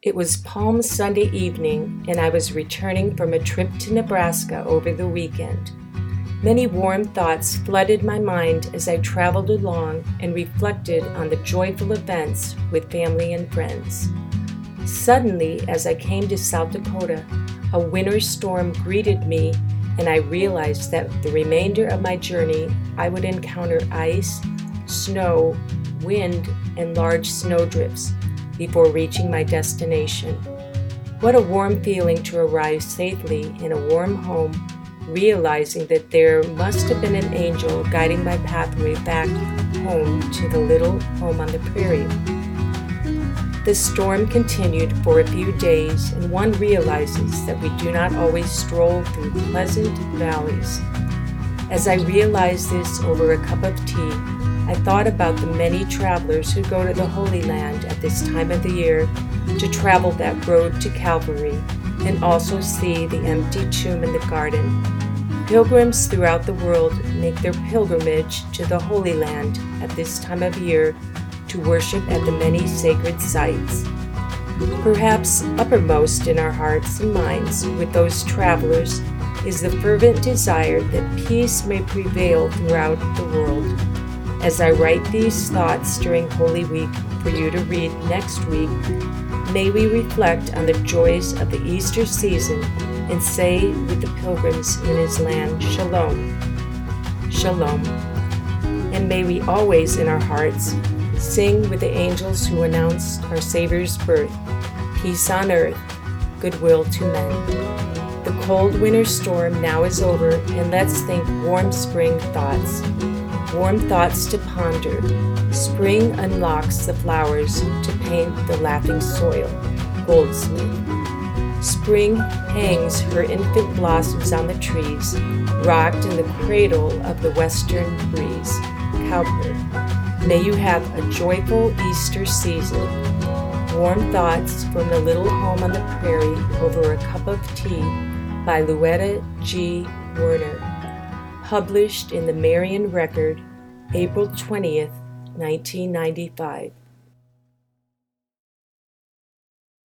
It was Palm Sunday evening, and I was returning from a trip to Nebraska over the weekend. Many warm thoughts flooded my mind as I traveled along and reflected on the joyful events with family and friends. Suddenly, as I came to South Dakota, a winter storm greeted me, and I realized that the remainder of my journey I would encounter ice, snow, wind, and large snowdrifts before reaching my destination. What a warm feeling to arrive safely in a warm home, realizing that there must have been an angel guiding my pathway back home to the little home on the prairie. The storm continued for a few days, and one realizes that we do not always stroll through pleasant valleys. As I realized this over a cup of tea, I thought about the many travelers who go to the Holy Land at this time of the year to travel that road to Calvary and also see the empty tomb in the garden. Pilgrims throughout the world make their pilgrimage to the Holy Land at this time of year to worship at the many sacred sites. Perhaps uppermost in our hearts and minds with those travelers is the fervent desire that peace may prevail throughout the world. As I write these thoughts during Holy Week for you to read next week, may we reflect on the joys of the Easter season and say with the pilgrims in his land, Shalom. Shalom. And may we always in our hearts sing with the angels who announced our Savior's birth peace on earth, goodwill to men. Cold winter storm now is over, and let's think warm spring thoughts warm thoughts to ponder. Spring unlocks the flowers to paint the laughing soil. Goldsmith. Spring hangs her infant blossoms on the trees, rocked in the cradle of the western breeze. Cowper. May you have a joyful Easter season. Warm thoughts from the little home on the prairie over a cup of tea by Louetta G. Werner published in the Marion Record, April 20th, 1995.